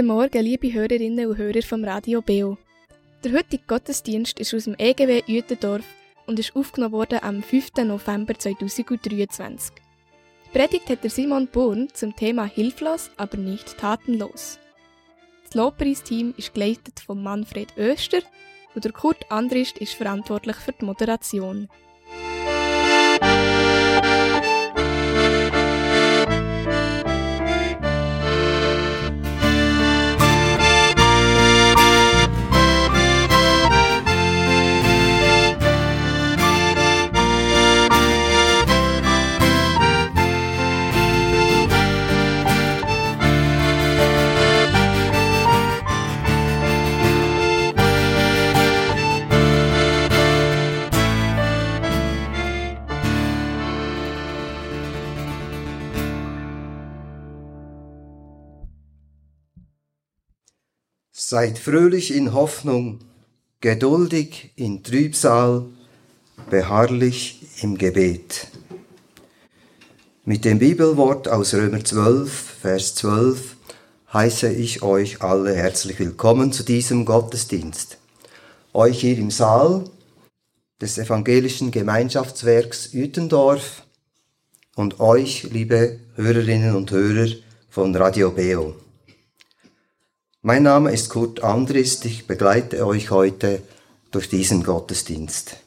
Guten Morgen, liebe Hörerinnen und Hörer vom Radio Beo. Der heutige Gottesdienst ist aus dem EGW Uetendorf und ist aufgenommen worden am 5. November 2023. Die Predigt hat der Simon Born zum Thema Hilflos, aber nicht tatenlos. Das Lobpreisteam ist geleitet von Manfred Öster und der Kurt Andrist ist verantwortlich für die Moderation. Seid fröhlich in Hoffnung, geduldig in Trübsal, beharrlich im Gebet. Mit dem Bibelwort aus Römer 12, Vers 12 heiße ich euch alle herzlich willkommen zu diesem Gottesdienst. Euch hier im Saal des evangelischen Gemeinschaftswerks Uetendorf und euch, liebe Hörerinnen und Hörer von Radio Beo. Mein Name ist Kurt Andrist, ich begleite euch heute durch diesen Gottesdienst.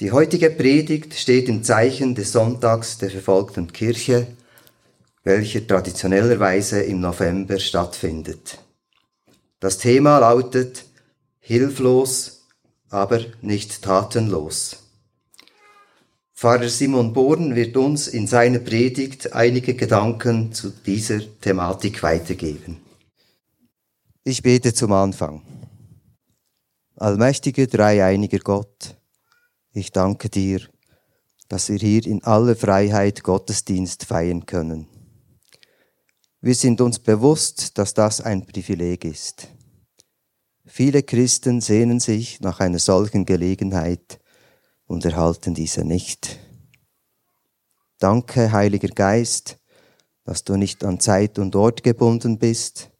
Die heutige Predigt steht im Zeichen des Sonntags der verfolgten Kirche, welcher traditionellerweise im November stattfindet. Das Thema lautet Hilflos, aber nicht tatenlos. Pfarrer Simon Born wird uns in seiner Predigt einige Gedanken zu dieser Thematik weitergeben. Ich bete zum Anfang. Allmächtiger, dreieiniger Gott, ich danke dir, dass wir hier in aller Freiheit Gottesdienst feiern können. Wir sind uns bewusst, dass das ein Privileg ist. Viele Christen sehnen sich nach einer solchen Gelegenheit und erhalten diese nicht. Danke, Heiliger Geist, dass du nicht an Zeit und Ort gebunden bist,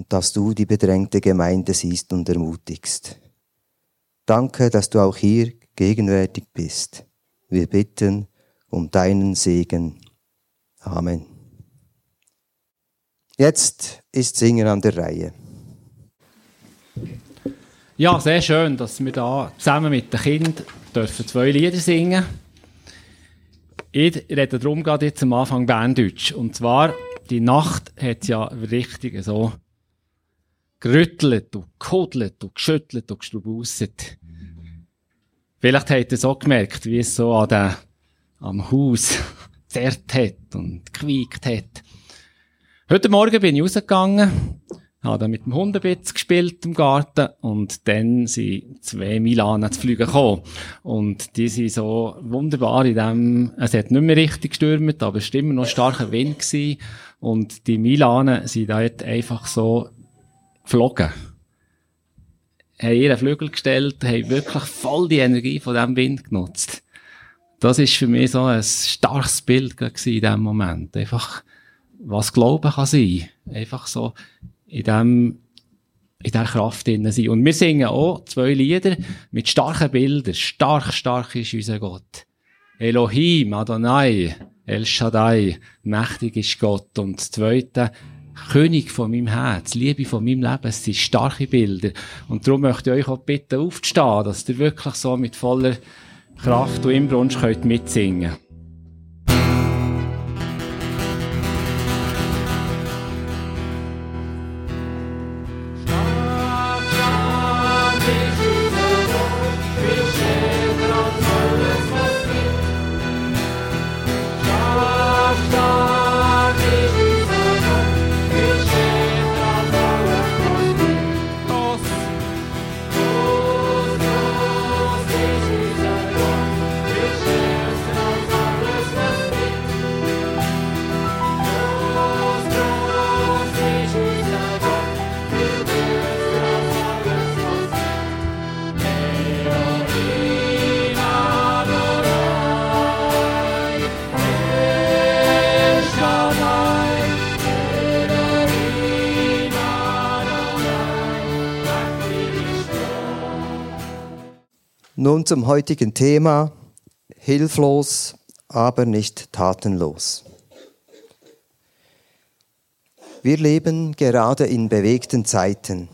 und dass du die bedrängte Gemeinde siehst und ermutigst. Danke, dass du auch hier gegenwärtig bist. Wir bitten um deinen Segen. Amen. Jetzt ist Singen an der Reihe. Ja, sehr schön, dass wir da zusammen mit den Kindern dürfen zwei Lieder singen. Ich rede darum gerade jetzt am Anfang Berndeutsch. Und zwar, die Nacht hat ja richtig so gerüttelt und gehodelt und geschüttelt und gestrubusset. Vielleicht habt ihr es auch gemerkt, wie es so an der, am Haus zerrt hat und gewiegt hat. Heute Morgen bin ich rausgegangen, habe dann mit dem Hundebitz gespielt im Garten und dann sind zwei Milanen zu fliegen gekommen. Und die sind so wunderbar in dem, es hat nicht mehr richtig gestürmt, aber es war immer noch starker Wind gewesen. Und die Milanen sind da einfach so geflogen. Haben ihren Flügel gestellt, haben wirklich voll die Energie von diesem Wind genutzt. Das ist für mich so ein starkes Bild in diesem Moment. Einfach, was Glauben kann sein. Einfach so in dem, in der Kraft drin sein. Und wir singen auch zwei Lieder mit starken Bildern. Stark, stark ist unser Gott. Elohim, Adonai, El Shaddai, mächtig ist Gott. Und das zweite, König von meinem Herz, Liebe von meinem Leben, es sind starke Bilder. Und darum möchte ich euch auch bitten, aufzustehen, dass ihr wirklich so mit voller Kraft und Imbrunst könnt mitsingen könnt. Nun zum heutigen Thema. Hilflos, aber nicht tatenlos. Wir leben gerade in bewegten Zeiten.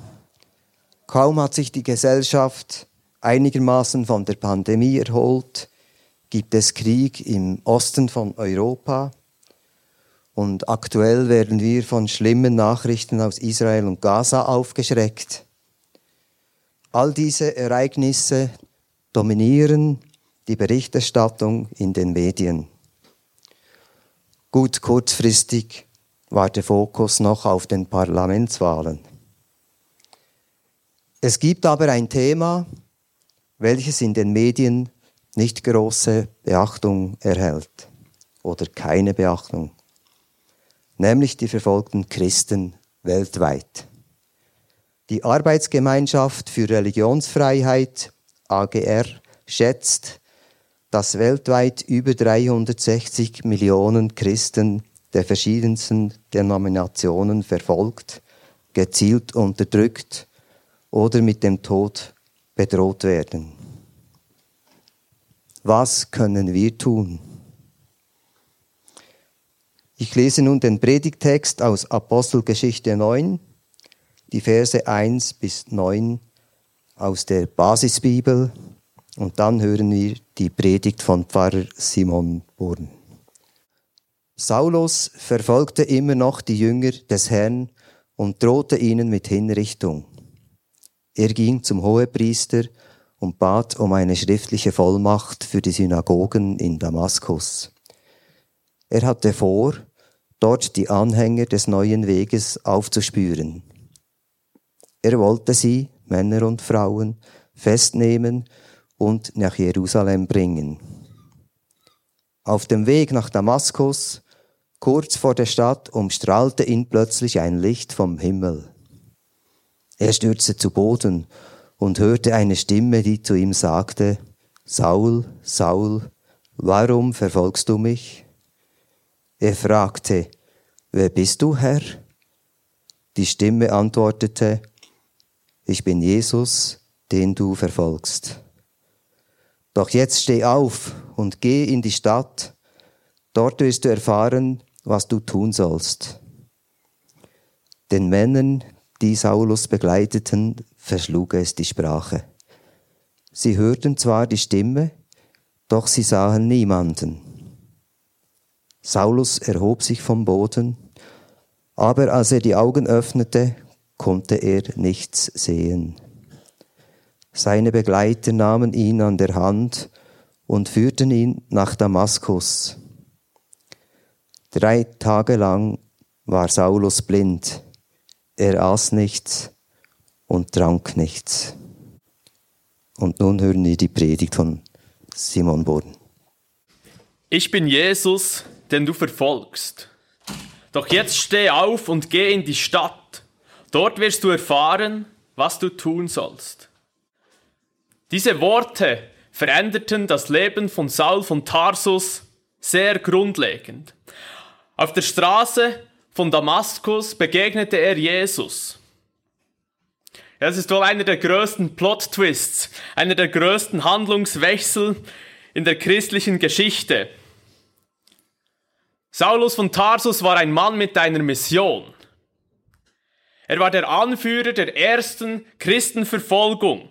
Kaum hat sich die Gesellschaft einigermaßen von der Pandemie erholt, gibt es Krieg im Osten von Europa und aktuell werden wir von schlimmen Nachrichten aus Israel und Gaza aufgeschreckt. All diese Ereignisse dominieren die Berichterstattung in den Medien. Gut kurzfristig war der Fokus noch auf den Parlamentswahlen. Es gibt aber ein Thema, welches in den Medien nicht große Beachtung erhält oder keine Beachtung, nämlich die verfolgten Christen weltweit. Die Arbeitsgemeinschaft für Religionsfreiheit AGR schätzt, dass weltweit über 360 Millionen Christen der verschiedensten Denominationen verfolgt, gezielt unterdrückt oder mit dem Tod bedroht werden. Was können wir tun? Ich lese nun den Predigtext aus Apostelgeschichte 9, die Verse 1 bis 9 aus der Basisbibel und dann hören wir die Predigt von Pfarrer Simon Burn. Saulus verfolgte immer noch die Jünger des Herrn und drohte ihnen mit Hinrichtung. Er ging zum Hohepriester und bat um eine schriftliche Vollmacht für die Synagogen in Damaskus. Er hatte vor, dort die Anhänger des neuen Weges aufzuspüren. Er wollte sie, Männer und Frauen, festnehmen und nach Jerusalem bringen. Auf dem Weg nach Damaskus, kurz vor der Stadt, umstrahlte ihn plötzlich ein Licht vom Himmel. Er stürzte zu Boden und hörte eine Stimme, die zu ihm sagte, Saul, Saul, warum verfolgst du mich? Er fragte, Wer bist du, Herr? Die Stimme antwortete, Ich bin Jesus, den du verfolgst. Doch jetzt steh auf und geh in die Stadt, dort wirst du erfahren, was du tun sollst. Den Männern, die Saulus begleiteten, verschlug es die Sprache. Sie hörten zwar die Stimme, doch sie sahen niemanden. Saulus erhob sich vom Boden, aber als er die Augen öffnete, konnte er nichts sehen. Seine Begleiter nahmen ihn an der Hand und führten ihn nach Damaskus. Drei Tage lang war Saulus blind. Er aß nichts und trank nichts. Und nun hören wir die Predigt von Simon Born. Ich bin Jesus, den du verfolgst. Doch jetzt steh auf und geh in die Stadt. Dort wirst du erfahren, was du tun sollst. Diese Worte veränderten das Leben von Saul von Tarsus sehr grundlegend. Auf der Straße von Damaskus begegnete er Jesus. Das ist wohl einer der größten Plot-Twists, einer der größten Handlungswechsel in der christlichen Geschichte. Saulus von Tarsus war ein Mann mit einer Mission. Er war der Anführer der ersten Christenverfolgung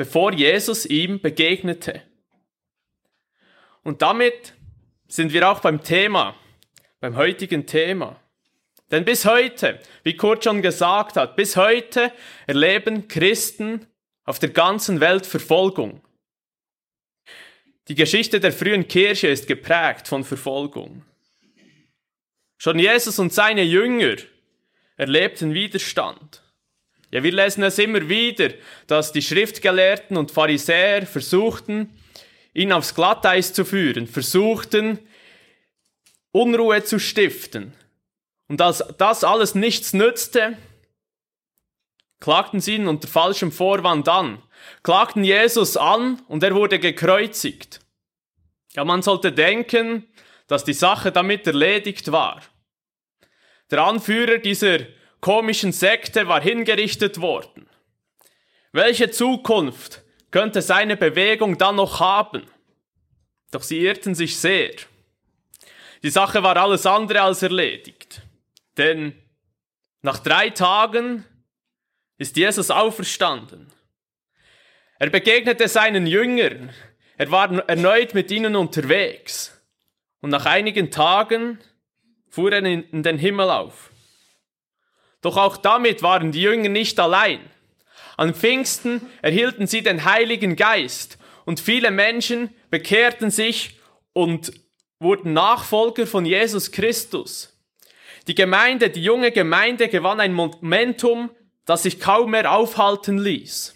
bevor Jesus ihm begegnete. Und damit sind wir auch beim Thema, beim heutigen Thema. Denn bis heute, wie Kurt schon gesagt hat, bis heute erleben Christen auf der ganzen Welt Verfolgung. Die Geschichte der frühen Kirche ist geprägt von Verfolgung. Schon Jesus und seine Jünger erlebten Widerstand. Ja, wir lesen es immer wieder, dass die Schriftgelehrten und Pharisäer versuchten, ihn aufs Glatteis zu führen, versuchten, Unruhe zu stiften. Und als das alles nichts nützte, klagten sie ihn unter falschem Vorwand an, klagten Jesus an und er wurde gekreuzigt. Ja, man sollte denken, dass die Sache damit erledigt war. Der Anführer dieser komischen Sekte war hingerichtet worden. Welche Zukunft könnte seine Bewegung dann noch haben. Doch sie irrten sich sehr. Die Sache war alles andere als erledigt. Denn nach drei Tagen ist Jesus auferstanden. Er begegnete seinen Jüngern. Er war erneut mit ihnen unterwegs. Und nach einigen Tagen fuhr er in den Himmel auf. Doch auch damit waren die Jünger nicht allein. An Pfingsten erhielten sie den Heiligen Geist und viele Menschen bekehrten sich und wurden Nachfolger von Jesus Christus. Die Gemeinde, die junge Gemeinde gewann ein Momentum, das sich kaum mehr aufhalten ließ.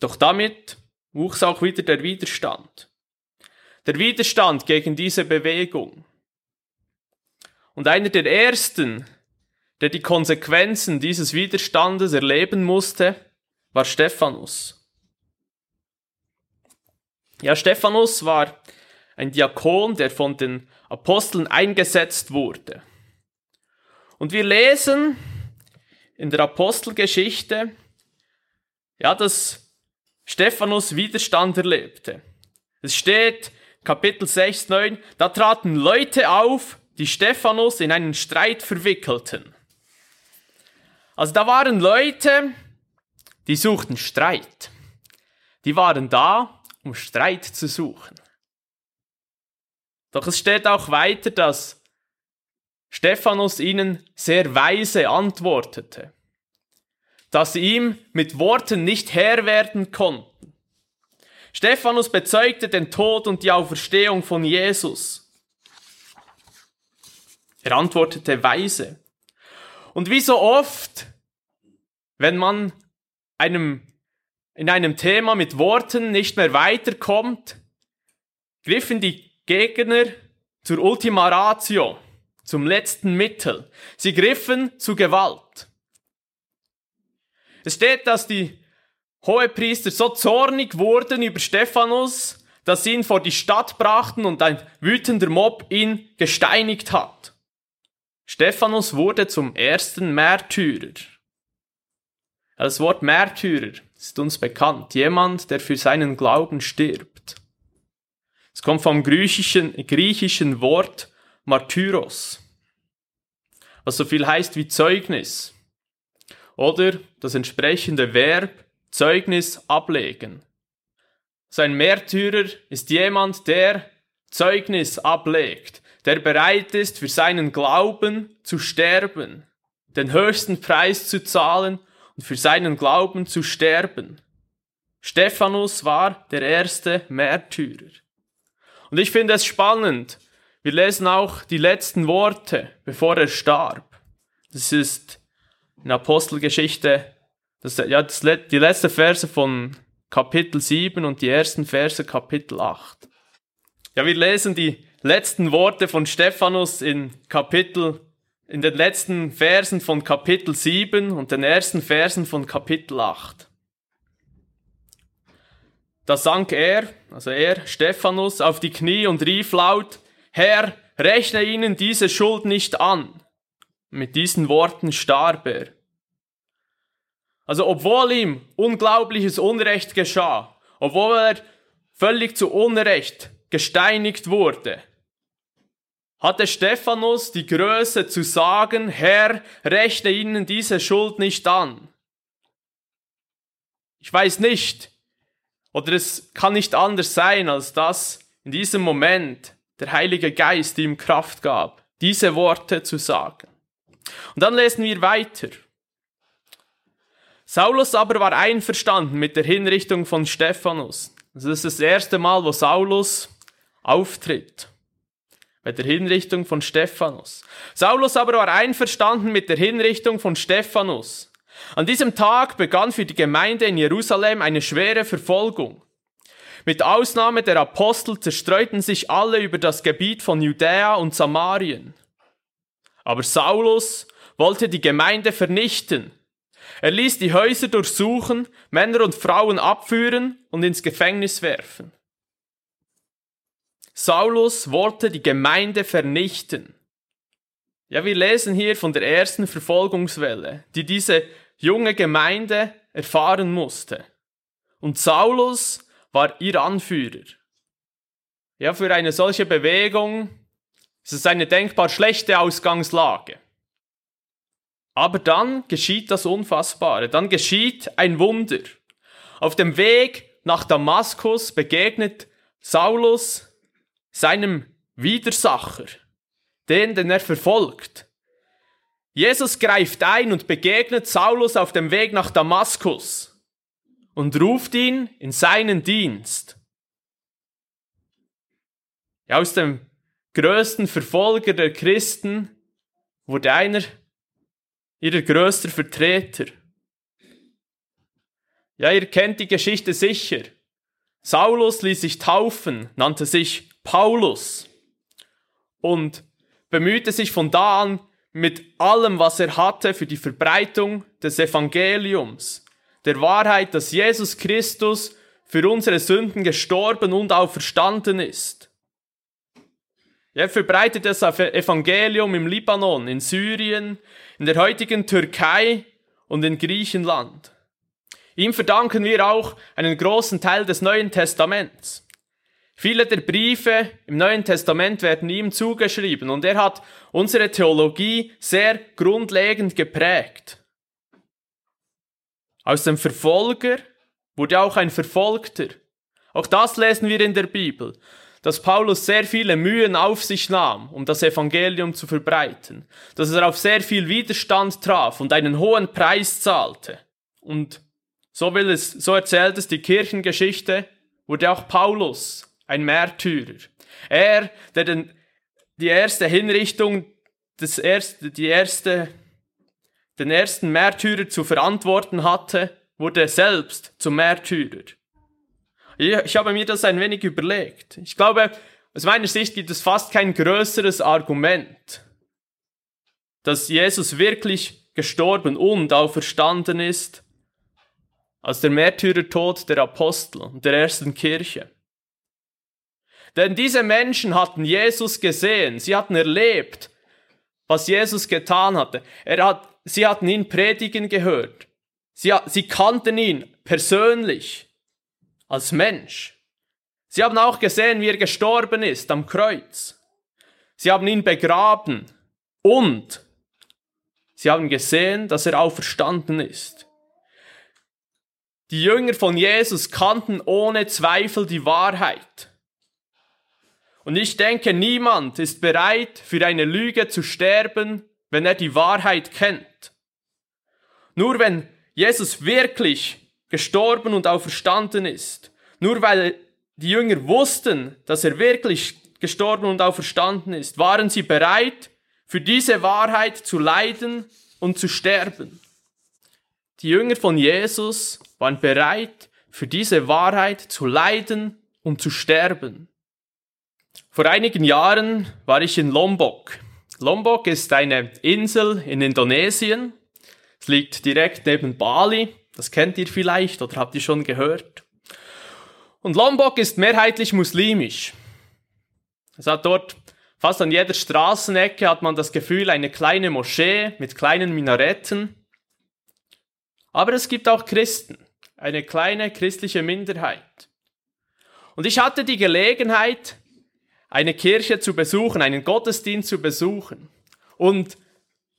Doch damit wuchs auch wieder der Widerstand. Der Widerstand gegen diese Bewegung. Und einer der ersten, der die Konsequenzen dieses Widerstandes erleben musste, war Stephanus. Ja, Stephanus war ein Diakon, der von den Aposteln eingesetzt wurde. Und wir lesen in der Apostelgeschichte, ja, dass Stephanus Widerstand erlebte. Es steht Kapitel 6, 9, da traten Leute auf, die Stephanus in einen Streit verwickelten. Also da waren Leute, die suchten Streit. Die waren da, um Streit zu suchen. Doch es steht auch weiter, dass Stephanus ihnen sehr weise antwortete, dass sie ihm mit Worten nicht Herr werden konnten. Stephanus bezeugte den Tod und die Auferstehung von Jesus. Er antwortete weise. Und wie so oft, wenn man einem in einem Thema mit Worten nicht mehr weiterkommt, griffen die Gegner zur Ultima Ratio, zum letzten Mittel. Sie griffen zu Gewalt. Es steht, dass die Hohepriester so zornig wurden über Stephanus, dass sie ihn vor die Stadt brachten und ein wütender Mob ihn gesteinigt hat. Stephanus wurde zum ersten Märtyrer. Das Wort Märtyrer ist uns bekannt. Jemand, der für seinen Glauben stirbt. Es kommt vom griechischen, griechischen Wort Martyros, was so viel heißt wie Zeugnis. Oder das entsprechende Verb Zeugnis ablegen. Sein Märtyrer ist jemand, der Zeugnis ablegt, der bereit ist, für seinen Glauben zu sterben, den höchsten Preis zu zahlen und für seinen Glauben zu sterben. Stephanus war der erste Märtyrer. Und ich finde es spannend. Wir lesen auch die letzten Worte, bevor er starb. Das ist in Apostelgeschichte, das, ja, das, die letzte Verse von Kapitel 7 und die ersten Verse Kapitel 8. Ja, wir lesen die letzten Worte von Stephanus in Kapitel in den letzten Versen von Kapitel 7 und den ersten Versen von Kapitel 8. Da sank er, also er, Stephanus, auf die Knie und rief laut, Herr, rechne ihnen diese Schuld nicht an. Mit diesen Worten starb er. Also obwohl ihm unglaubliches Unrecht geschah, obwohl er völlig zu Unrecht gesteinigt wurde, hatte Stephanus die Größe zu sagen, Herr, rechne ihnen diese Schuld nicht an. Ich weiß nicht, oder es kann nicht anders sein, als dass in diesem Moment der Heilige Geist ihm Kraft gab, diese Worte zu sagen. Und dann lesen wir weiter. Saulus aber war einverstanden mit der Hinrichtung von Stephanus. Das ist das erste Mal, wo Saulus auftritt bei der Hinrichtung von Stephanus. Saulus aber war einverstanden mit der Hinrichtung von Stephanus. An diesem Tag begann für die Gemeinde in Jerusalem eine schwere Verfolgung. Mit Ausnahme der Apostel zerstreuten sich alle über das Gebiet von Judäa und Samarien. Aber Saulus wollte die Gemeinde vernichten. Er ließ die Häuser durchsuchen, Männer und Frauen abführen und ins Gefängnis werfen. Saulus wollte die Gemeinde vernichten. Ja, wir lesen hier von der ersten Verfolgungswelle, die diese junge Gemeinde erfahren musste. Und Saulus war ihr Anführer. Ja, für eine solche Bewegung ist es eine denkbar schlechte Ausgangslage. Aber dann geschieht das Unfassbare, dann geschieht ein Wunder. Auf dem Weg nach Damaskus begegnet Saulus seinem Widersacher, den, den er verfolgt. Jesus greift ein und begegnet Saulus auf dem Weg nach Damaskus und ruft ihn in seinen Dienst. Ja, aus dem größten Verfolger der Christen wurde einer ihrer größter Vertreter. Ja, ihr kennt die Geschichte sicher. Saulus ließ sich taufen, nannte sich Paulus und bemühte sich von da an mit allem, was er hatte, für die Verbreitung des Evangeliums, der Wahrheit, dass Jesus Christus für unsere Sünden gestorben und auferstanden ist. Er verbreitet das Evangelium im Libanon, in Syrien, in der heutigen Türkei und in Griechenland. Ihm verdanken wir auch einen großen Teil des Neuen Testaments. Viele der Briefe im Neuen Testament werden ihm zugeschrieben und er hat unsere Theologie sehr grundlegend geprägt. Aus dem Verfolger wurde auch ein Verfolgter. Auch das lesen wir in der Bibel, dass Paulus sehr viele Mühen auf sich nahm, um das Evangelium zu verbreiten, dass er auf sehr viel Widerstand traf und einen hohen Preis zahlte. Und so will es, so erzählt es die Kirchengeschichte, wurde auch Paulus ein Märtyrer. Er, der den, die erste Hinrichtung, das erste, die erste, den ersten Märtyrer zu verantworten hatte, wurde selbst zum Märtyrer. Ich, ich habe mir das ein wenig überlegt. Ich glaube, aus meiner Sicht gibt es fast kein größeres Argument, dass Jesus wirklich gestorben und auferstanden ist, als der Märtyrertod der Apostel und der ersten Kirche. Denn diese Menschen hatten Jesus gesehen, sie hatten erlebt, was Jesus getan hatte. Er hat, sie hatten ihn predigen gehört. Sie, sie kannten ihn persönlich als Mensch. Sie haben auch gesehen, wie er gestorben ist am Kreuz. Sie haben ihn begraben und sie haben gesehen, dass er auferstanden ist. Die Jünger von Jesus kannten ohne Zweifel die Wahrheit. Und ich denke, niemand ist bereit, für eine Lüge zu sterben, wenn er die Wahrheit kennt. Nur wenn Jesus wirklich gestorben und auferstanden ist, nur weil die Jünger wussten, dass er wirklich gestorben und auferstanden ist, waren sie bereit, für diese Wahrheit zu leiden und zu sterben. Die Jünger von Jesus waren bereit, für diese Wahrheit zu leiden und zu sterben. Vor einigen Jahren war ich in Lombok. Lombok ist eine Insel in Indonesien. Es liegt direkt neben Bali. Das kennt ihr vielleicht oder habt ihr schon gehört. Und Lombok ist mehrheitlich muslimisch. Es hat dort fast an jeder Straßenecke hat man das Gefühl eine kleine Moschee mit kleinen Minaretten. Aber es gibt auch Christen, eine kleine christliche Minderheit. Und ich hatte die Gelegenheit, eine Kirche zu besuchen, einen Gottesdienst zu besuchen. Und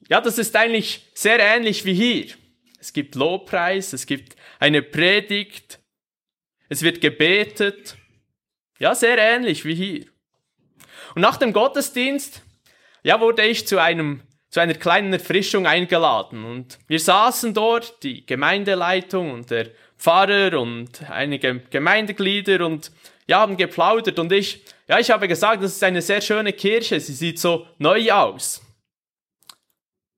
ja, das ist eigentlich sehr ähnlich wie hier. Es gibt Lobpreis, es gibt eine Predigt, es wird gebetet. Ja, sehr ähnlich wie hier. Und nach dem Gottesdienst, ja, wurde ich zu einem zu einer kleinen Erfrischung eingeladen und wir saßen dort, die Gemeindeleitung und der Pfarrer und einige Gemeindeglieder und ja, haben geplaudert und ich, ja, ich habe gesagt, das ist eine sehr schöne Kirche, sie sieht so neu aus.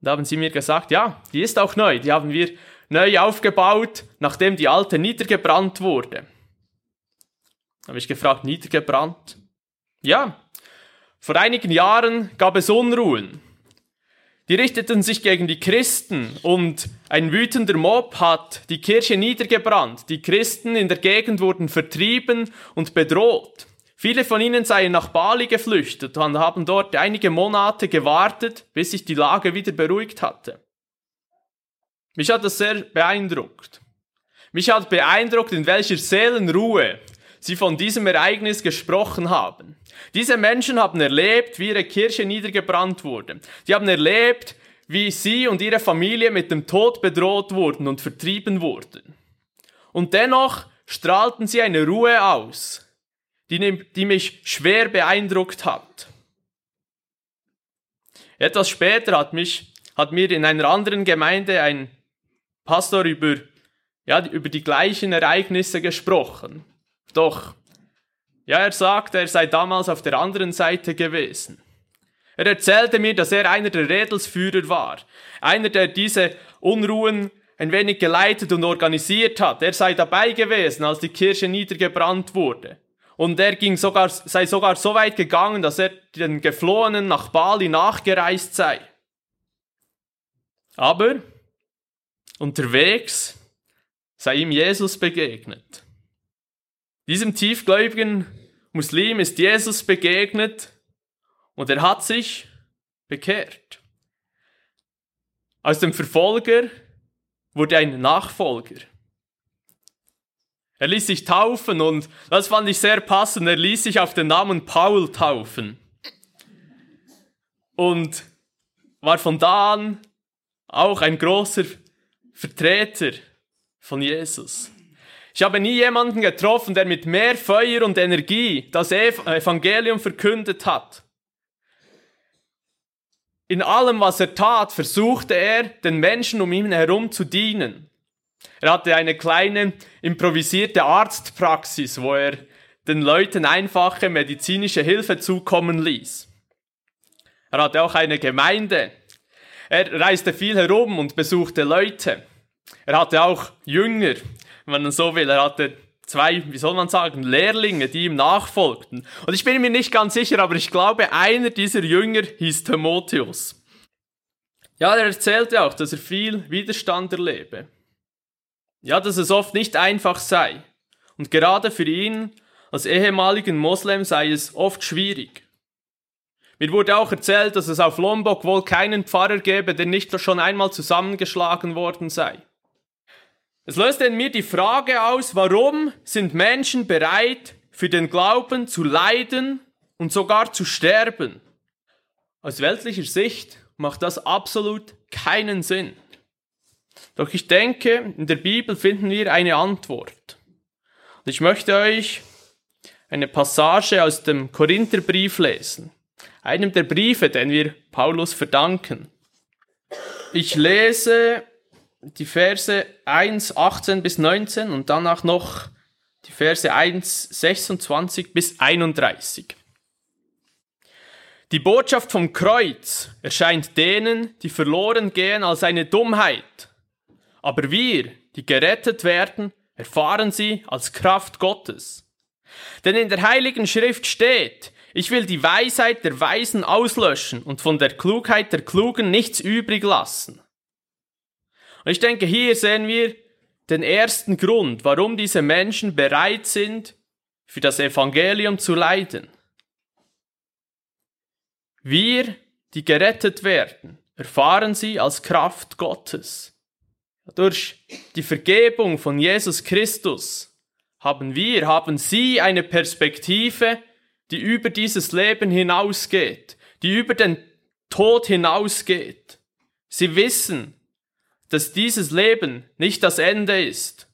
Da haben sie mir gesagt, ja, die ist auch neu, die haben wir neu aufgebaut, nachdem die alte niedergebrannt wurde. Da habe ich gefragt, niedergebrannt? Ja, vor einigen Jahren gab es Unruhen. Die richteten sich gegen die Christen und ein wütender Mob hat die Kirche niedergebrannt. Die Christen in der Gegend wurden vertrieben und bedroht. Viele von ihnen seien nach Bali geflüchtet und haben dort einige Monate gewartet, bis sich die Lage wieder beruhigt hatte. Mich hat das sehr beeindruckt. Mich hat beeindruckt, in welcher Seelenruhe sie von diesem Ereignis gesprochen haben. Diese Menschen haben erlebt, wie ihre Kirche niedergebrannt wurde. Die haben erlebt, wie sie und ihre Familie mit dem Tod bedroht wurden und vertrieben wurden. Und dennoch strahlten sie eine Ruhe aus, die, die mich schwer beeindruckt hat. Etwas später hat mich, hat mir in einer anderen Gemeinde ein Pastor über, ja, über die gleichen Ereignisse gesprochen. Doch, ja, er sagte, er sei damals auf der anderen Seite gewesen. Er erzählte mir, dass er einer der Redelsführer war, einer, der diese Unruhen ein wenig geleitet und organisiert hat. Er sei dabei gewesen, als die Kirche niedergebrannt wurde. Und er ging sogar, sei sogar so weit gegangen, dass er den Geflohenen nach Bali nachgereist sei. Aber unterwegs sei ihm Jesus begegnet. Diesem tiefgläubigen Muslim ist Jesus begegnet und er hat sich bekehrt. Aus dem Verfolger wurde ein Nachfolger. Er ließ sich taufen und das fand ich sehr passend. Er ließ sich auf den Namen Paul taufen. Und war von da an auch ein großer Vertreter von Jesus. Ich habe nie jemanden getroffen, der mit mehr Feuer und Energie das Evangelium verkündet hat. In allem, was er tat, versuchte er, den Menschen um ihn herum zu dienen. Er hatte eine kleine improvisierte Arztpraxis, wo er den Leuten einfache medizinische Hilfe zukommen ließ. Er hatte auch eine Gemeinde. Er reiste viel herum und besuchte Leute. Er hatte auch Jünger, wenn man so will. Er hatte zwei, wie soll man sagen, Lehrlinge, die ihm nachfolgten. Und ich bin mir nicht ganz sicher, aber ich glaube, einer dieser Jünger hieß Timotheus. Ja, er erzählte auch, dass er viel Widerstand erlebe. Ja, dass es oft nicht einfach sei. Und gerade für ihn als ehemaligen Moslem sei es oft schwierig. Mir wurde auch erzählt, dass es auf Lombok wohl keinen Pfarrer gäbe, der nicht schon einmal zusammengeschlagen worden sei. Es löst in mir die Frage aus, warum sind Menschen bereit, für den Glauben zu leiden und sogar zu sterben? Aus weltlicher Sicht macht das absolut keinen Sinn. Doch ich denke, in der Bibel finden wir eine Antwort. Und ich möchte euch eine Passage aus dem Korintherbrief lesen, einem der Briefe, den wir Paulus verdanken. Ich lese die Verse 1, 18 bis 19 und danach noch die Verse 1, 26 bis 31. Die Botschaft vom Kreuz erscheint denen, die verloren gehen, als eine Dummheit. Aber wir, die gerettet werden, erfahren sie als Kraft Gottes. Denn in der heiligen Schrift steht, ich will die Weisheit der Weisen auslöschen und von der Klugheit der Klugen nichts übrig lassen. Und ich denke, hier sehen wir den ersten Grund, warum diese Menschen bereit sind, für das Evangelium zu leiden. Wir, die gerettet werden, erfahren sie als Kraft Gottes. Durch die Vergebung von Jesus Christus haben wir, haben sie eine Perspektive, die über dieses Leben hinausgeht, die über den Tod hinausgeht. Sie wissen, dass dieses Leben nicht das Ende ist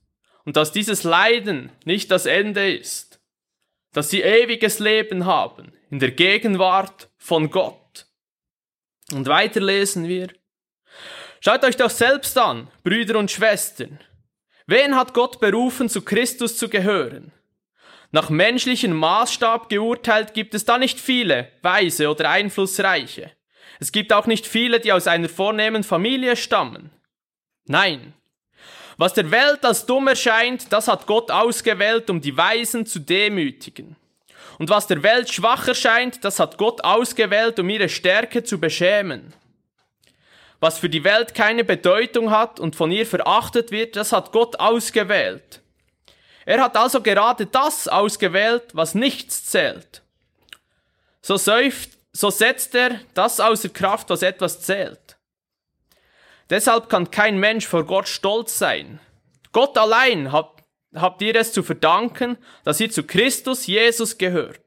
und dass dieses Leiden nicht das Ende ist, dass sie ewiges Leben haben in der Gegenwart von Gott. Und weiter lesen wir, Schaut euch doch selbst an, Brüder und Schwestern. Wen hat Gott berufen, zu Christus zu gehören? Nach menschlichem Maßstab geurteilt gibt es da nicht viele, weise oder einflussreiche. Es gibt auch nicht viele, die aus einer vornehmen Familie stammen. Nein. Was der Welt als dumm erscheint, das hat Gott ausgewählt, um die Weisen zu demütigen. Und was der Welt schwach erscheint, das hat Gott ausgewählt, um ihre Stärke zu beschämen. Was für die Welt keine Bedeutung hat und von ihr verachtet wird, das hat Gott ausgewählt. Er hat also gerade das ausgewählt, was nichts zählt. So, säuft, so setzt er das außer Kraft, was etwas zählt. Deshalb kann kein Mensch vor Gott stolz sein. Gott allein hat, habt ihr es zu verdanken, dass ihr zu Christus Jesus gehört.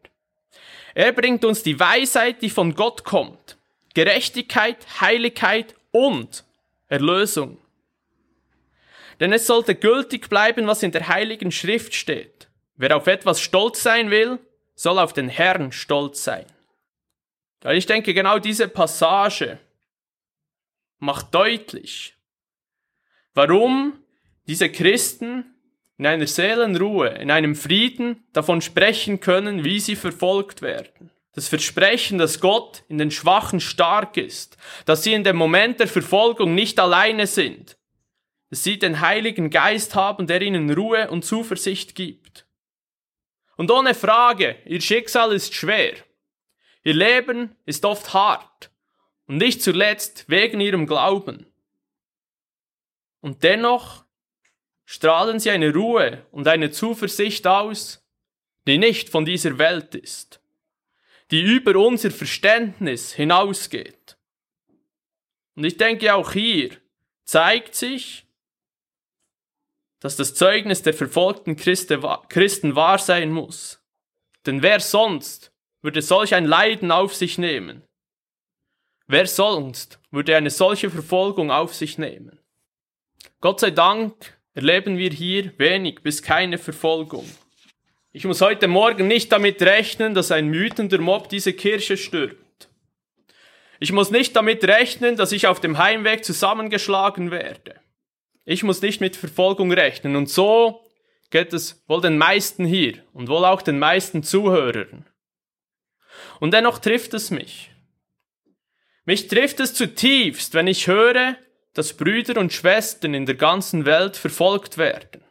Er bringt uns die Weisheit, die von Gott kommt. Gerechtigkeit, Heiligkeit und Erlösung. Denn es sollte gültig bleiben, was in der heiligen Schrift steht. Wer auf etwas stolz sein will, soll auf den Herrn stolz sein. Ich denke, genau diese Passage macht deutlich, warum diese Christen in einer Seelenruhe, in einem Frieden davon sprechen können, wie sie verfolgt werden. Das Versprechen, dass Gott in den Schwachen stark ist, dass sie in dem Moment der Verfolgung nicht alleine sind, dass sie den Heiligen Geist haben, der ihnen Ruhe und Zuversicht gibt. Und ohne Frage, ihr Schicksal ist schwer. Ihr Leben ist oft hart und nicht zuletzt wegen ihrem Glauben. Und dennoch strahlen sie eine Ruhe und eine Zuversicht aus, die nicht von dieser Welt ist, die über unser Verständnis hinausgeht. Und ich denke auch hier zeigt sich, dass das Zeugnis der verfolgten Christen wahr sein muss. Denn wer sonst würde solch ein Leiden auf sich nehmen? Wer sonst würde eine solche Verfolgung auf sich nehmen? Gott sei Dank erleben wir hier wenig bis keine Verfolgung. Ich muss heute Morgen nicht damit rechnen, dass ein wütender Mob diese Kirche stürmt. Ich muss nicht damit rechnen, dass ich auf dem Heimweg zusammengeschlagen werde. Ich muss nicht mit Verfolgung rechnen und so geht es wohl den meisten hier und wohl auch den meisten Zuhörern. Und dennoch trifft es mich. Mich trifft es zutiefst, wenn ich höre, dass Brüder und Schwestern in der ganzen Welt verfolgt werden.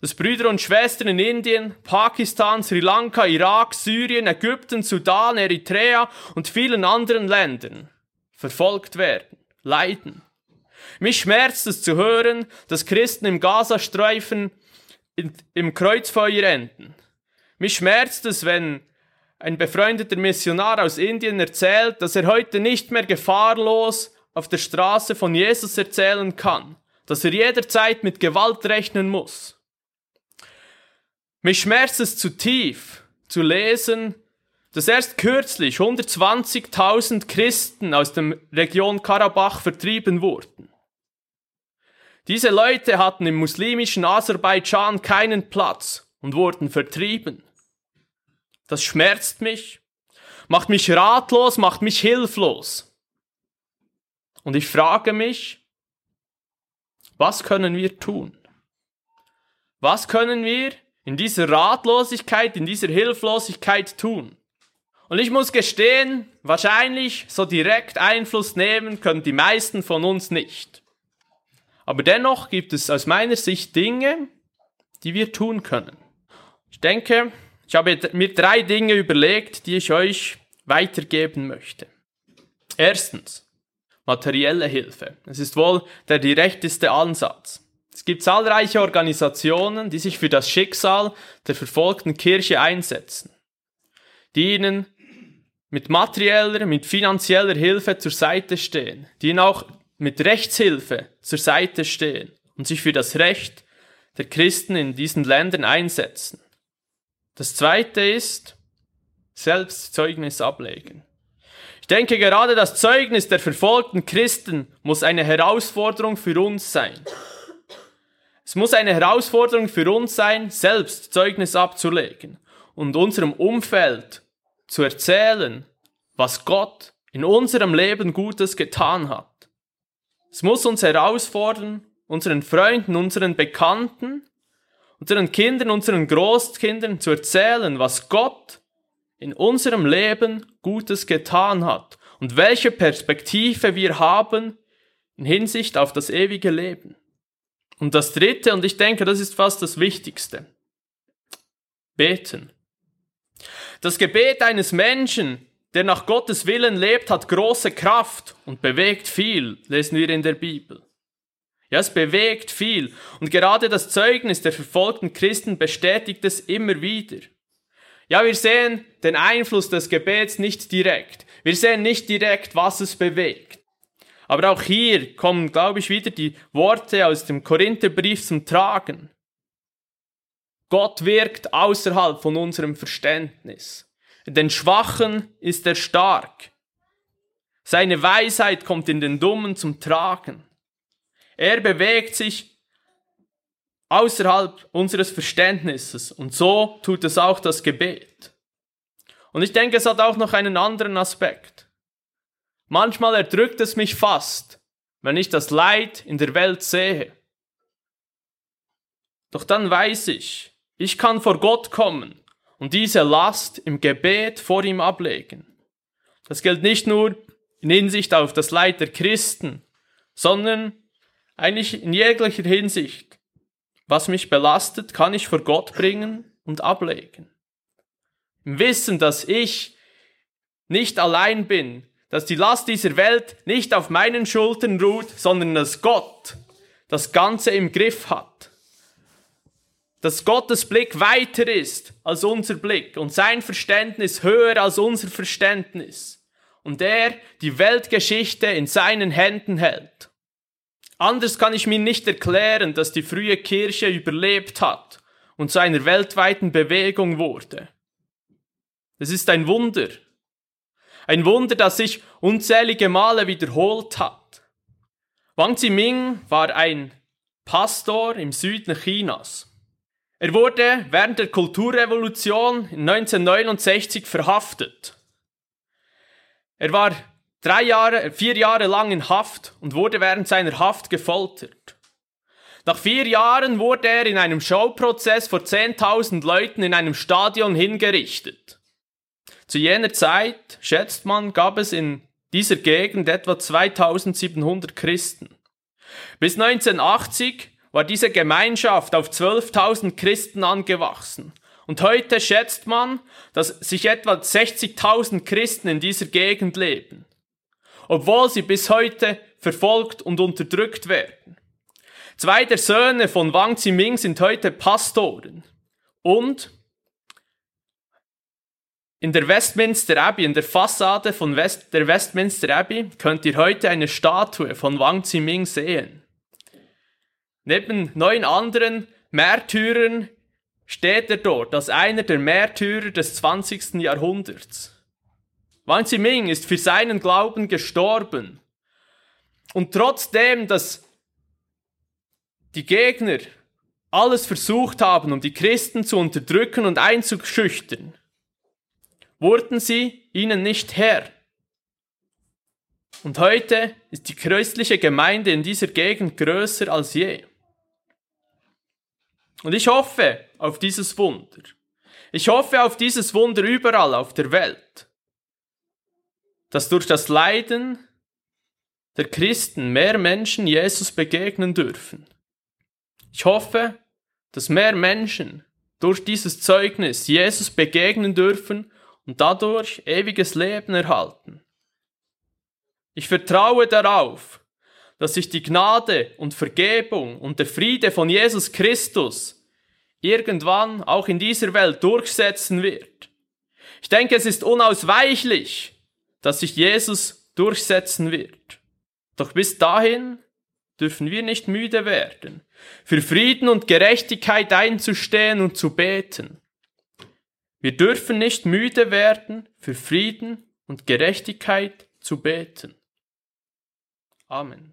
Dass Brüder und Schwestern in Indien, Pakistan, Sri Lanka, Irak, Syrien, Ägypten, Sudan, Eritrea und vielen anderen Ländern verfolgt werden, leiden. Mich schmerzt es zu hören, dass Christen im Gazastreifen im Kreuzfeuer enden. Mich schmerzt es, wenn ein befreundeter Missionar aus Indien erzählt, dass er heute nicht mehr gefahrlos auf der Straße von Jesus erzählen kann, dass er jederzeit mit Gewalt rechnen muss. Mich schmerzt es zu tief zu lesen, dass erst kürzlich 120.000 Christen aus der Region Karabach vertrieben wurden. Diese Leute hatten im muslimischen Aserbaidschan keinen Platz und wurden vertrieben. Das schmerzt mich, macht mich ratlos, macht mich hilflos. Und ich frage mich, was können wir tun? Was können wir in dieser Ratlosigkeit, in dieser Hilflosigkeit tun? Und ich muss gestehen, wahrscheinlich so direkt Einfluss nehmen können die meisten von uns nicht. Aber dennoch gibt es aus meiner Sicht Dinge, die wir tun können. Ich denke, ich habe mir drei Dinge überlegt, die ich euch weitergeben möchte. Erstens, materielle Hilfe. Es ist wohl der direkteste Ansatz. Es gibt zahlreiche Organisationen, die sich für das Schicksal der verfolgten Kirche einsetzen, die ihnen mit materieller, mit finanzieller Hilfe zur Seite stehen, die ihnen auch mit Rechtshilfe zur Seite stehen und sich für das Recht der Christen in diesen Ländern einsetzen. Das zweite ist selbst Zeugnis ablegen. Ich denke, gerade das Zeugnis der verfolgten Christen muss eine Herausforderung für uns sein. Es muss eine Herausforderung für uns sein, selbst Zeugnis abzulegen und unserem Umfeld zu erzählen, was Gott in unserem Leben Gutes getan hat. Es muss uns herausfordern, unseren Freunden, unseren Bekannten unseren Kindern, unseren Großkindern zu erzählen, was Gott in unserem Leben Gutes getan hat und welche Perspektive wir haben in Hinsicht auf das ewige Leben. Und das Dritte, und ich denke, das ist fast das Wichtigste, beten. Das Gebet eines Menschen, der nach Gottes Willen lebt, hat große Kraft und bewegt viel, lesen wir in der Bibel. Ja, es bewegt viel. Und gerade das Zeugnis der verfolgten Christen bestätigt es immer wieder. Ja, wir sehen den Einfluss des Gebets nicht direkt. Wir sehen nicht direkt, was es bewegt. Aber auch hier kommen, glaube ich, wieder die Worte aus dem Korintherbrief zum Tragen. Gott wirkt außerhalb von unserem Verständnis. Den Schwachen ist er stark. Seine Weisheit kommt in den Dummen zum Tragen. Er bewegt sich außerhalb unseres Verständnisses und so tut es auch das Gebet. Und ich denke, es hat auch noch einen anderen Aspekt. Manchmal erdrückt es mich fast, wenn ich das Leid in der Welt sehe. Doch dann weiß ich, ich kann vor Gott kommen und diese Last im Gebet vor ihm ablegen. Das gilt nicht nur in Hinsicht auf das Leid der Christen, sondern eigentlich in jeglicher Hinsicht. Was mich belastet, kann ich vor Gott bringen und ablegen. Im Wissen, dass ich nicht allein bin, dass die Last dieser Welt nicht auf meinen Schultern ruht, sondern dass Gott das Ganze im Griff hat. Dass Gottes Blick weiter ist als unser Blick und sein Verständnis höher als unser Verständnis und er die Weltgeschichte in seinen Händen hält. Anders kann ich mir nicht erklären, dass die frühe Kirche überlebt hat und zu einer weltweiten Bewegung wurde. Es ist ein Wunder. Ein Wunder, das sich unzählige Male wiederholt hat. Wang Ziming war ein Pastor im Süden Chinas. Er wurde während der Kulturrevolution 1969 verhaftet. Er war drei Jahre, vier Jahre lang in Haft und wurde während seiner Haft gefoltert. Nach vier Jahren wurde er in einem Showprozess vor 10.000 Leuten in einem Stadion hingerichtet. Zu jener Zeit, schätzt man, gab es in dieser Gegend etwa 2700 Christen. Bis 1980 war diese Gemeinschaft auf 12.000 Christen angewachsen und heute schätzt man, dass sich etwa 60.000 Christen in dieser Gegend leben, obwohl sie bis heute verfolgt und unterdrückt werden. Zwei der Söhne von Wang Ziming sind heute Pastoren und in der Westminster Abbey, in der Fassade von West, der Westminster Abbey, könnt ihr heute eine Statue von Wang Ziming sehen. Neben neun anderen Märtyrern steht er dort als einer der Märtyrer des 20. Jahrhunderts. Wang Ziming ist für seinen Glauben gestorben. Und trotzdem, dass die Gegner alles versucht haben, um die Christen zu unterdrücken und einzuschüchtern, wurden sie ihnen nicht Herr. Und heute ist die christliche Gemeinde in dieser Gegend größer als je. Und ich hoffe auf dieses Wunder. Ich hoffe auf dieses Wunder überall auf der Welt, dass durch das Leiden der Christen mehr Menschen Jesus begegnen dürfen. Ich hoffe, dass mehr Menschen durch dieses Zeugnis Jesus begegnen dürfen und dadurch ewiges Leben erhalten. Ich vertraue darauf, dass sich die Gnade und Vergebung und der Friede von Jesus Christus irgendwann auch in dieser Welt durchsetzen wird. Ich denke, es ist unausweichlich, dass sich Jesus durchsetzen wird. Doch bis dahin dürfen wir nicht müde werden, für Frieden und Gerechtigkeit einzustehen und zu beten. Wir dürfen nicht müde werden, für Frieden und Gerechtigkeit zu beten. Amen.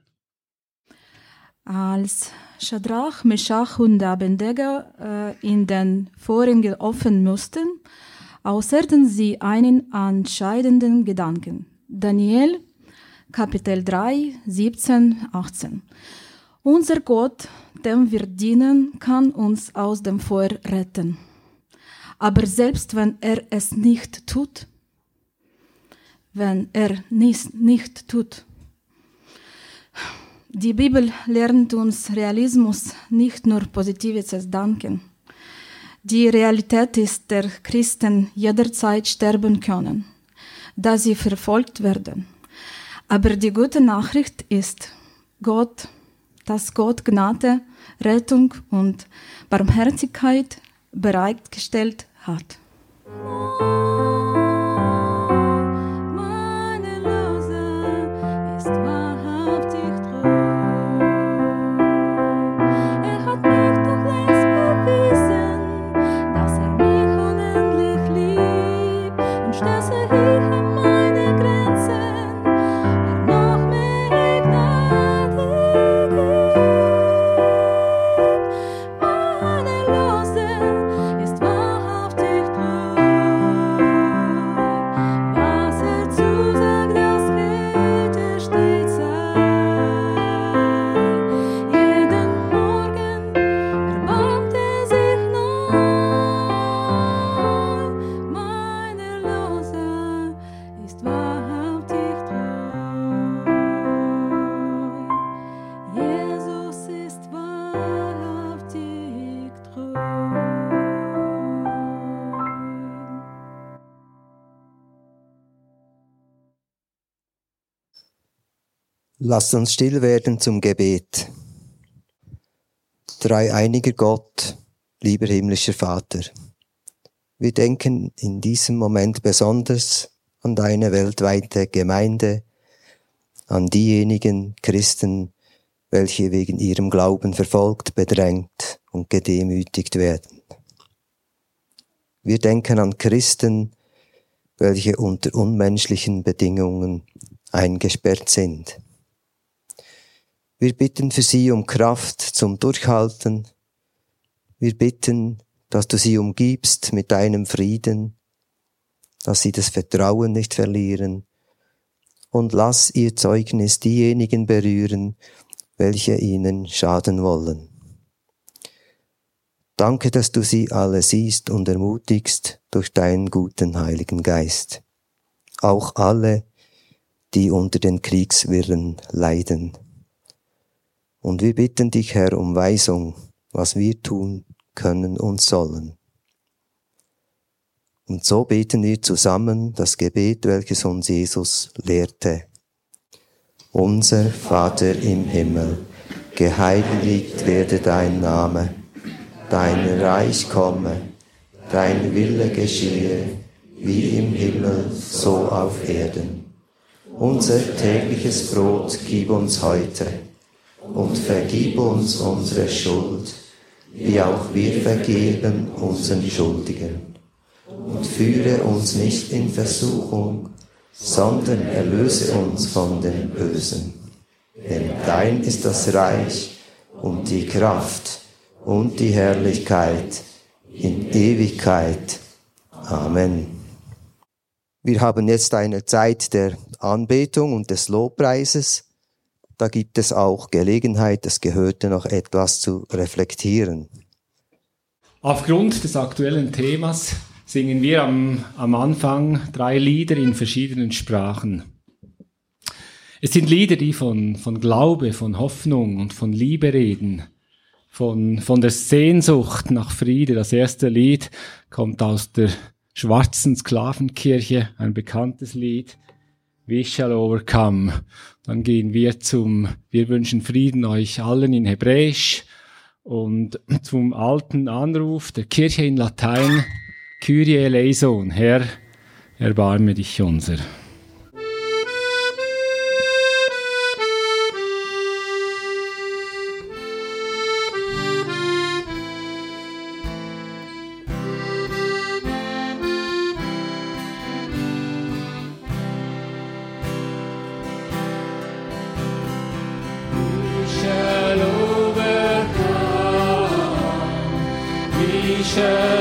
Als Shadrach, Meshach und Abednego äh, in den Vorhängen offen mussten, äußerten sie einen entscheidenden Gedanken. Daniel, Kapitel 3, 17, 18. Unser Gott, dem wir dienen, kann uns aus dem Feuer retten. Aber selbst wenn er es nicht tut, wenn er es nicht tut, die Bibel lernt uns Realismus, nicht nur positives Danken. Die Realität ist, dass Christen jederzeit sterben können, da sie verfolgt werden. Aber die gute Nachricht ist, Gott, dass Gott Gnade, Rettung und Barmherzigkeit bereitgestellt hat. Lasst uns still werden zum Gebet. Dreieiniger Gott, lieber himmlischer Vater, wir denken in diesem Moment besonders an deine weltweite Gemeinde, an diejenigen Christen, welche wegen ihrem Glauben verfolgt, bedrängt und gedemütigt werden. Wir denken an Christen, welche unter unmenschlichen Bedingungen eingesperrt sind. Wir bitten für sie um Kraft zum Durchhalten. Wir bitten, dass du sie umgibst mit deinem Frieden, dass sie das Vertrauen nicht verlieren und lass ihr Zeugnis diejenigen berühren, welche ihnen schaden wollen. Danke, dass du sie alle siehst und ermutigst durch deinen guten Heiligen Geist. Auch alle, die unter den Kriegswirren leiden. Und wir bitten dich, Herr, um Weisung, was wir tun können und sollen. Und so beten wir zusammen das Gebet, welches uns Jesus lehrte. Unser Vater im Himmel, geheiligt werde dein Name, dein Reich komme, dein Wille geschehe, wie im Himmel, so auf Erden. Unser tägliches Brot gib uns heute und vergib uns unsere Schuld, wie auch wir vergeben unseren Schuldigen. Und führe uns nicht in Versuchung, sondern erlöse uns von dem Bösen. Denn dein ist das Reich und die Kraft und die Herrlichkeit in Ewigkeit. Amen. Wir haben jetzt eine Zeit der Anbetung und des Lobpreises da gibt es auch Gelegenheit, das Gehörte noch etwas zu reflektieren. Aufgrund des aktuellen Themas singen wir am, am Anfang drei Lieder in verschiedenen Sprachen. Es sind Lieder, die von, von Glaube, von Hoffnung und von Liebe reden, von, von der Sehnsucht nach Friede. Das erste Lied kommt aus der schwarzen Sklavenkirche, ein bekanntes Lied. We shall overcome. Dann gehen wir zum, wir wünschen Frieden euch allen in Hebräisch und zum alten Anruf der Kirche in Latein, Kyrie eleison, Herr, erbarme dich unser. Shall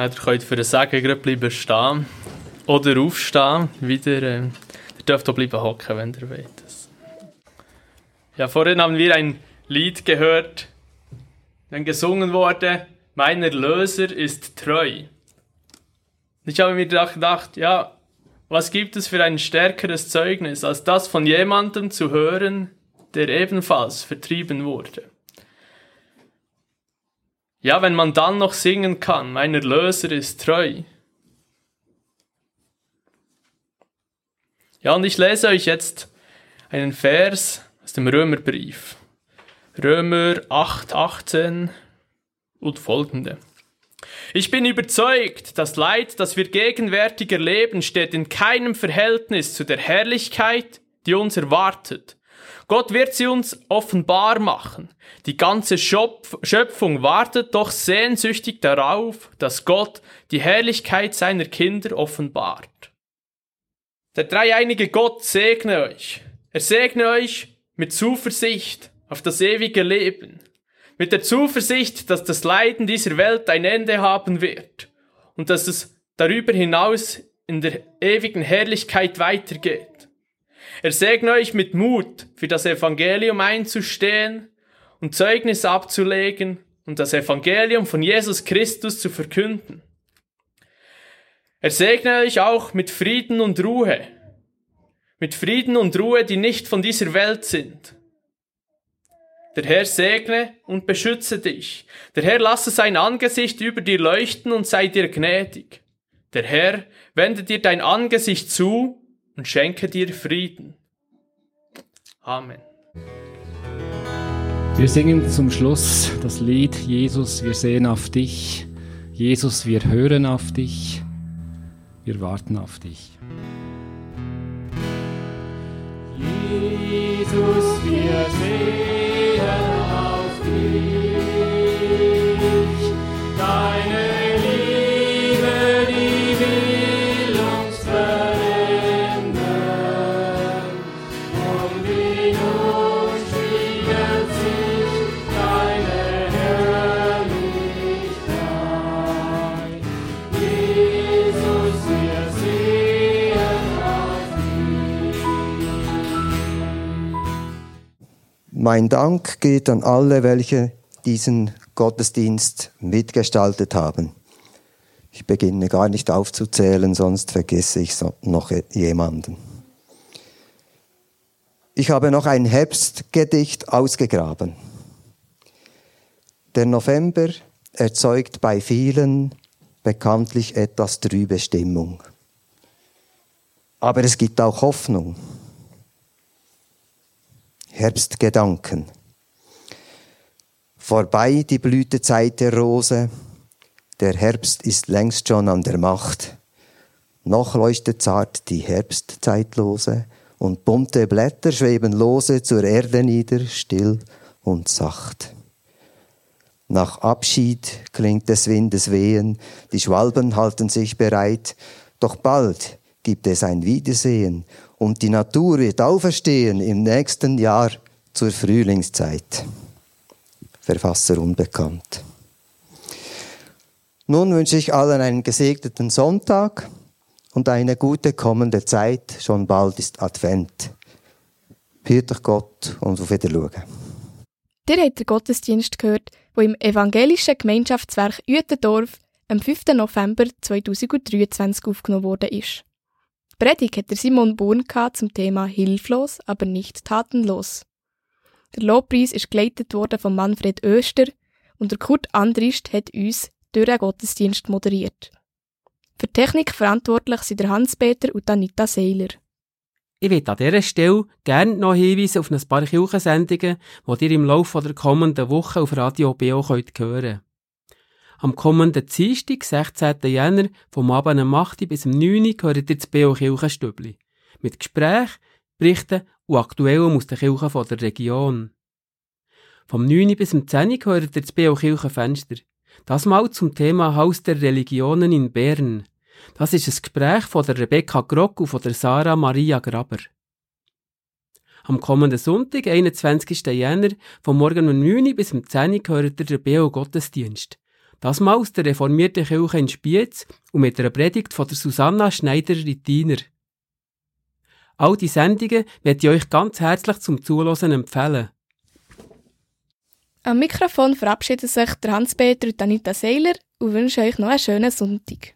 ihr könnt für den Segen bleiben stehen. Oder aufstehen. Wieder, äh, ihr dürft auch bleiben hocken, wenn ihr wollt. Ja, vorhin haben wir ein Lied gehört, dann gesungen wurde, mein Erlöser ist treu. Ich habe mir gedacht, ja, was gibt es für ein stärkeres Zeugnis, als das von jemandem zu hören, der ebenfalls vertrieben wurde? Ja, wenn man dann noch singen kann, mein Erlöser ist treu. Ja, und ich lese euch jetzt einen Vers aus dem Römerbrief. Römer 8, 18 und folgende. Ich bin überzeugt, das Leid, das wir gegenwärtig erleben, steht in keinem Verhältnis zu der Herrlichkeit, die uns erwartet. Gott wird sie uns offenbar machen. Die ganze Schöpfung wartet doch sehnsüchtig darauf, dass Gott die Herrlichkeit seiner Kinder offenbart. Der dreieinige Gott segne euch. Er segne euch mit Zuversicht auf das ewige Leben. Mit der Zuversicht, dass das Leiden dieser Welt ein Ende haben wird und dass es darüber hinaus in der ewigen Herrlichkeit weitergeht. Er segne euch mit Mut, für das Evangelium einzustehen und Zeugnis abzulegen und das Evangelium von Jesus Christus zu verkünden. Er segne euch auch mit Frieden und Ruhe, mit Frieden und Ruhe, die nicht von dieser Welt sind. Der Herr segne und beschütze dich. Der Herr lasse sein Angesicht über dir leuchten und sei dir gnädig. Der Herr wende dir dein Angesicht zu und schenke dir Frieden. Amen. Wir singen zum Schluss das Lied Jesus, wir sehen auf dich. Jesus, wir hören auf dich. Wir warten auf dich. Jesus, wir sehen Mein Dank geht an alle, welche diesen Gottesdienst mitgestaltet haben. Ich beginne gar nicht aufzuzählen, sonst vergesse ich noch jemanden. Ich habe noch ein Herbstgedicht ausgegraben. Der November erzeugt bei vielen bekanntlich etwas trübe Stimmung. Aber es gibt auch Hoffnung. Herbstgedanken. Vorbei die Blütezeit der Rose, der Herbst ist längst schon an der Macht. Noch leuchtet zart die Herbstzeitlose und bunte Blätter schweben lose zur Erde nieder, still und sacht. Nach Abschied klingt des Windes Wehen, die Schwalben halten sich bereit, doch bald gibt es ein Wiedersehen und die Natur wird auferstehen im nächsten Jahr zur Frühlingszeit. Verfasser unbekannt. Nun wünsche ich allen einen gesegneten Sonntag und eine gute kommende Zeit. Schon bald ist Advent. Hüt euch Gott und auf Wiedersehen. Ihr habt den Gottesdienst gehört, wo im evangelischen Gemeinschaftswerk Uetendorf am 5. November 2023 aufgenommen worden ist. Predigt hat der Simon gehabt zum Thema Hilflos, aber nicht tatenlos. Der Lobpreis ist geleitet worden von Manfred Öster und der Kurt Andrist hat uns durch den Gottesdienst moderiert. Für die Technik verantwortlich sind Hans-Peter und Anita Seiler. Ich möchte an dieser Stelle gerne noch hinweisen auf ein paar Kirchensendungen, die ihr im Laufe der kommenden Woche auf Radio BO könnt hören Am kommenden Dienstag, 16. Jänner, vom Abend um 8 Uhr bis um 9 Uhr, hört ihr das BO Kirchenstübli. Mit Gesprächen, Berichten und Aktuellem aus den Kirchen von der Region. Vom 9 Uhr bis um 10 Uhr hört ihr das BO Kirchenfenster. Das mal zum Thema Haus der Religionen in Bern. Das ist ein Gespräch von der Rebecca Grock und von der Sarah Maria Graber. Am kommenden Sonntag, 21. Jänner, vom Morgen um 9 Uhr bis um 10 Uhr hört ihr den BO Gottesdienst. Das mal aus der reformierten Kirche in Spiez und mit einer Predigt von der Susanna Schneider-Rittiner. All die Sendungen möchte ich euch ganz herzlich zum Zuhören empfehlen. Am Mikrofon verabschieden sich Hans-Peter und Anita Seiler und wünschen euch noch einen schönen Sonntag.